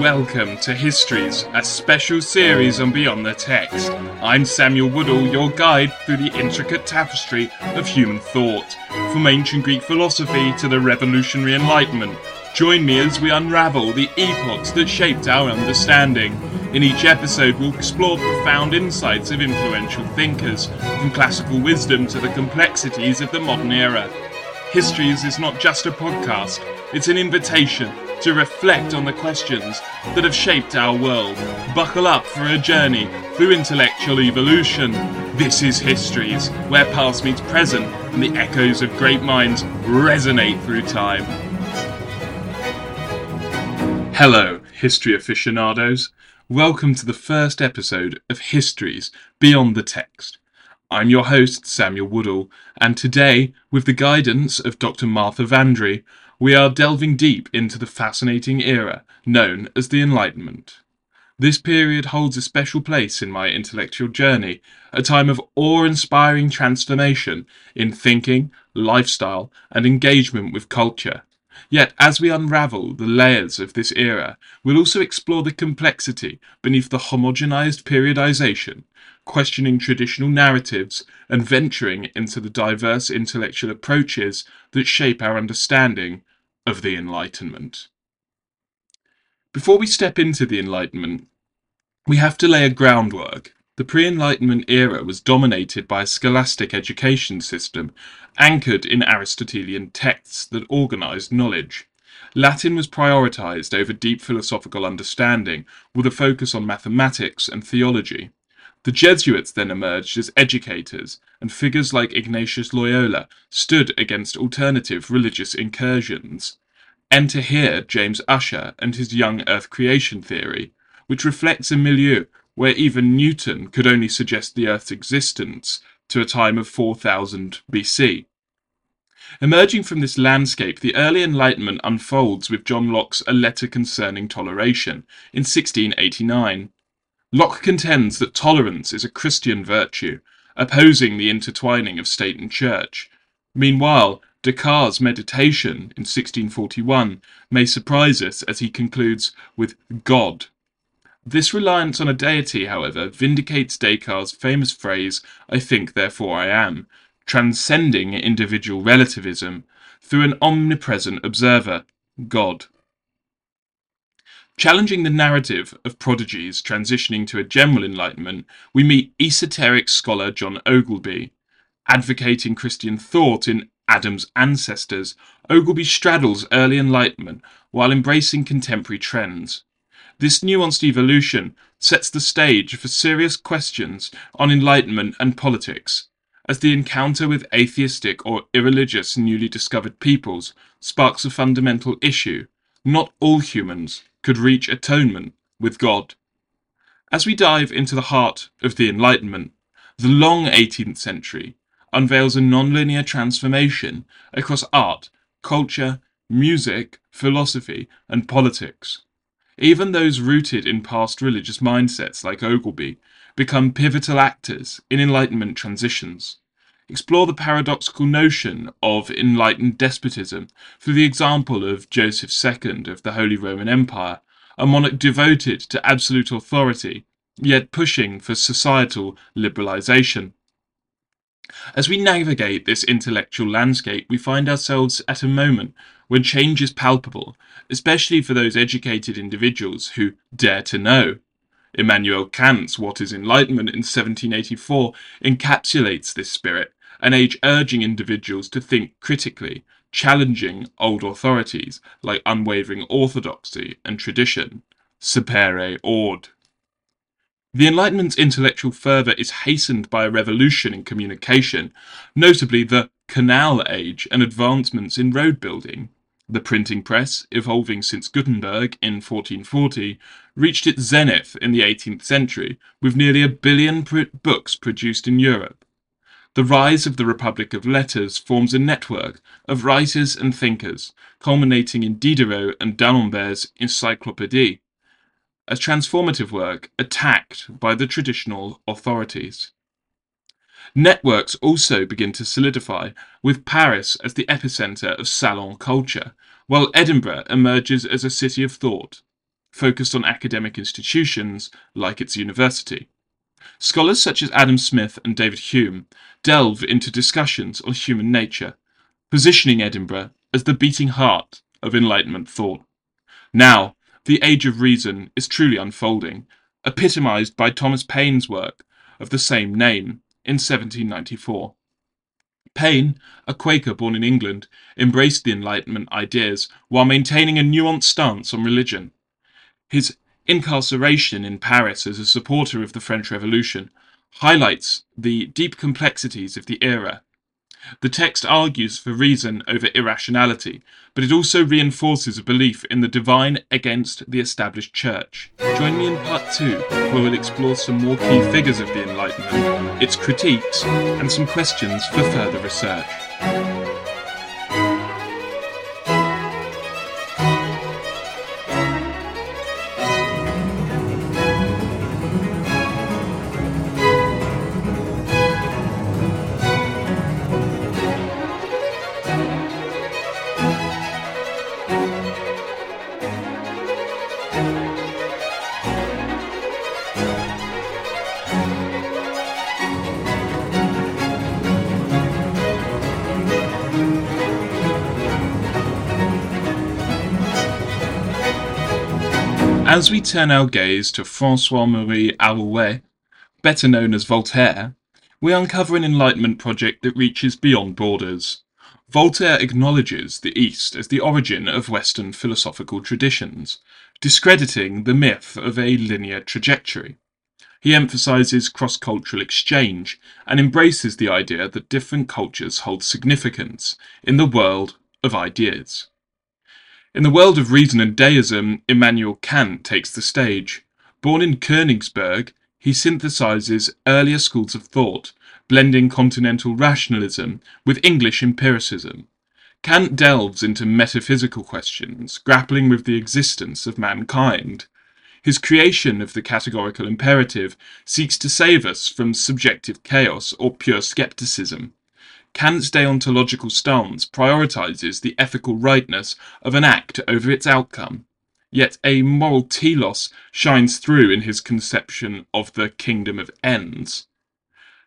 Welcome to Histories, a special series on Beyond the Text. I'm Samuel Woodall, your guide through the intricate tapestry of human thought, from ancient Greek philosophy to the revolutionary Enlightenment. Join me as we unravel the epochs that shaped our understanding. In each episode, we'll explore profound insights of influential thinkers, from classical wisdom to the complexities of the modern era. Histories is not just a podcast, it's an invitation to reflect on the questions that have shaped our world. Buckle up for a journey through intellectual evolution. This is Histories, where past meets present and the echoes of great minds resonate through time. Hello, history aficionados. Welcome to the first episode of Histories Beyond the Text. I'm your host, Samuel Woodall, and today, with the guidance of Dr. Martha Vandry, we are delving deep into the fascinating era known as the Enlightenment. This period holds a special place in my intellectual journey, a time of awe inspiring transformation in thinking, lifestyle, and engagement with culture. Yet, as we unravel the layers of this era, we'll also explore the complexity beneath the homogenized periodization, questioning traditional narratives, and venturing into the diverse intellectual approaches that shape our understanding of the Enlightenment. Before we step into the Enlightenment, we have to lay a groundwork. The pre Enlightenment era was dominated by a scholastic education system anchored in Aristotelian texts that organized knowledge. Latin was prioritized over deep philosophical understanding, with a focus on mathematics and theology. The Jesuits then emerged as educators, and figures like Ignatius Loyola stood against alternative religious incursions. Enter here James Ussher and his young Earth creation theory, which reflects a milieu where even Newton could only suggest the Earth's existence to a time of 4000 BC. Emerging from this landscape, the early Enlightenment unfolds with John Locke's A Letter Concerning Toleration in 1689. Locke contends that tolerance is a Christian virtue, opposing the intertwining of state and church. Meanwhile, Descartes' meditation in 1641 may surprise us as he concludes with God. This reliance on a deity, however, vindicates Descartes' famous phrase, I think, therefore I am, transcending individual relativism through an omnipresent observer, God. Challenging the narrative of prodigies transitioning to a general enlightenment, we meet esoteric scholar John Ogilby. Advocating Christian thought in Adam's ancestors, Ogilby straddles early enlightenment while embracing contemporary trends. This nuanced evolution sets the stage for serious questions on enlightenment and politics, as the encounter with atheistic or irreligious newly discovered peoples sparks a fundamental issue. Not all humans could reach atonement with God. As we dive into the heart of the Enlightenment, the long 18th century unveils a nonlinear transformation across art, culture, music, philosophy, and politics. Even those rooted in past religious mindsets, like Ogilby, become pivotal actors in Enlightenment transitions. Explore the paradoxical notion of enlightened despotism through the example of Joseph II of the Holy Roman Empire, a monarch devoted to absolute authority, yet pushing for societal liberalization. As we navigate this intellectual landscape, we find ourselves at a moment when change is palpable, especially for those educated individuals who dare to know. Immanuel Kant's What is Enlightenment in 1784 encapsulates this spirit an age urging individuals to think critically, challenging old authorities like unwavering orthodoxy and tradition. Sapere aude. The Enlightenment's intellectual fervour is hastened by a revolution in communication, notably the Canal Age and advancements in road building. The printing press, evolving since Gutenberg in 1440, reached its zenith in the 18th century, with nearly a billion pr- books produced in Europe. The rise of the Republic of Letters forms a network of writers and thinkers, culminating in Diderot and D'Alembert's Encyclopédie, a transformative work attacked by the traditional authorities. Networks also begin to solidify, with Paris as the epicenter of salon culture, while Edinburgh emerges as a city of thought. focused on academic institutions like its university. Scholars such as Adam Smith and David Hume delve into discussions on human nature, positioning Edinburgh as the beating heart of Enlightenment thought. Now, the Age of Reason is truly unfolding, epitomized by Thomas Paine's work of the same name in 1794. Paine, a Quaker born in England, embraced the Enlightenment ideas while maintaining a nuanced stance on religion. His incarceration in Paris as a supporter of the French Revolution highlights the deep complexities of the era the text argues for reason over irrationality, but it also reinforces a belief in the divine against the established church. Join me in part two, where we'll explore some more key figures of the Enlightenment, its critiques, and some questions for further research. As we turn our gaze to Francois Marie Arouet, better known as Voltaire, we uncover an Enlightenment project that reaches beyond borders. Voltaire acknowledges the East as the origin of Western philosophical traditions, discrediting the myth of a linear trajectory. He emphasizes cross cultural exchange and embraces the idea that different cultures hold significance in the world of ideas. In the world of reason and deism, Immanuel Kant takes the stage. Born in Königsberg, he synthesizes earlier schools of thought, blending continental rationalism with English empiricism. Kant delves into metaphysical questions, grappling with the existence of mankind. His creation of the categorical imperative seeks to save us from subjective chaos or pure skepticism. Kant's deontological stance prioritizes the ethical rightness of an act over its outcome. Yet a moral telos shines through in his conception of the kingdom of ends.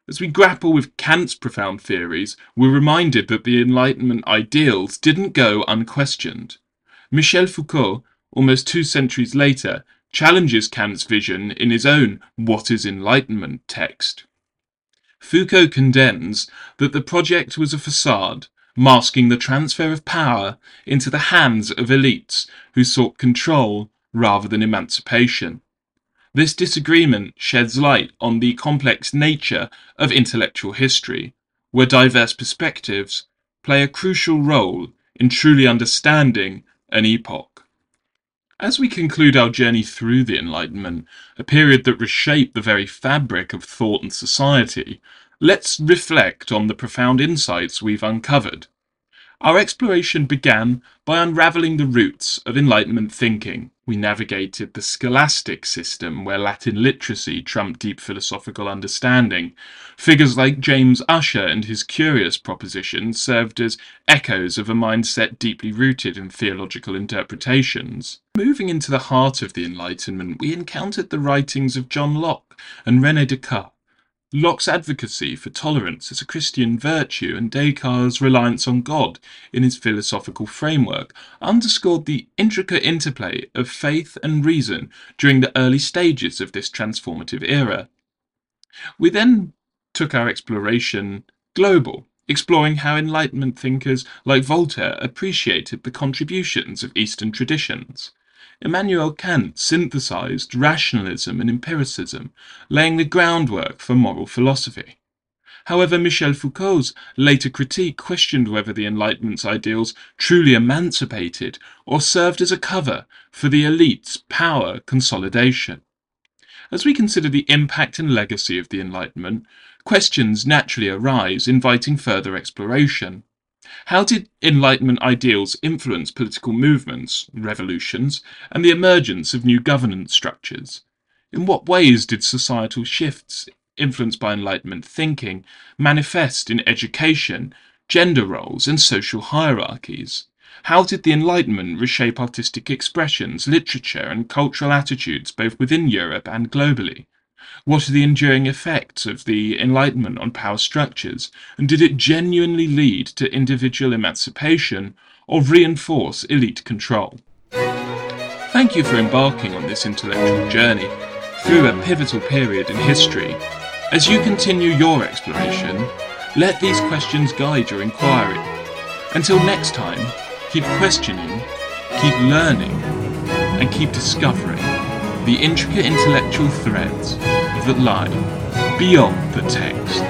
As we grapple with Kant's profound theories, we're reminded that the Enlightenment ideals didn't go unquestioned. Michel Foucault, almost two centuries later, challenges Kant's vision in his own What is Enlightenment text. Foucault contends that the project was a facade masking the transfer of power into the hands of elites who sought control rather than emancipation. This disagreement sheds light on the complex nature of intellectual history, where diverse perspectives play a crucial role in truly understanding an epoch. As we conclude our journey through the Enlightenment, a period that reshaped the very fabric of thought and society, let's reflect on the profound insights we've uncovered. Our exploration began by unraveling the roots of Enlightenment thinking. We navigated the scholastic system where Latin literacy trumped deep philosophical understanding. Figures like James Ussher and his curious propositions served as echoes of a mindset deeply rooted in theological interpretations. Moving into the heart of the Enlightenment, we encountered the writings of John Locke and Rene Descartes Locke's advocacy for tolerance as a Christian virtue and Descartes' reliance on God in his philosophical framework underscored the intricate interplay of faith and reason during the early stages of this transformative era. We then took our exploration global, exploring how Enlightenment thinkers like Voltaire appreciated the contributions of Eastern traditions. Immanuel Kant synthesized rationalism and empiricism, laying the groundwork for moral philosophy. However, Michel Foucault's later critique questioned whether the Enlightenment's ideals truly emancipated or served as a cover for the elite's power consolidation. As we consider the impact and legacy of the Enlightenment, questions naturally arise inviting further exploration. How did Enlightenment ideals influence political movements, revolutions, and the emergence of new governance structures? In what ways did societal shifts influenced by Enlightenment thinking manifest in education, gender roles, and social hierarchies? How did the Enlightenment reshape artistic expressions, literature, and cultural attitudes both within Europe and globally? What are the enduring effects of the Enlightenment on power structures, and did it genuinely lead to individual emancipation or reinforce elite control? Thank you for embarking on this intellectual journey through a pivotal period in history. As you continue your exploration, let these questions guide your inquiry. Until next time, keep questioning, keep learning, and keep discovering the intricate intellectual threads that lie beyond the text.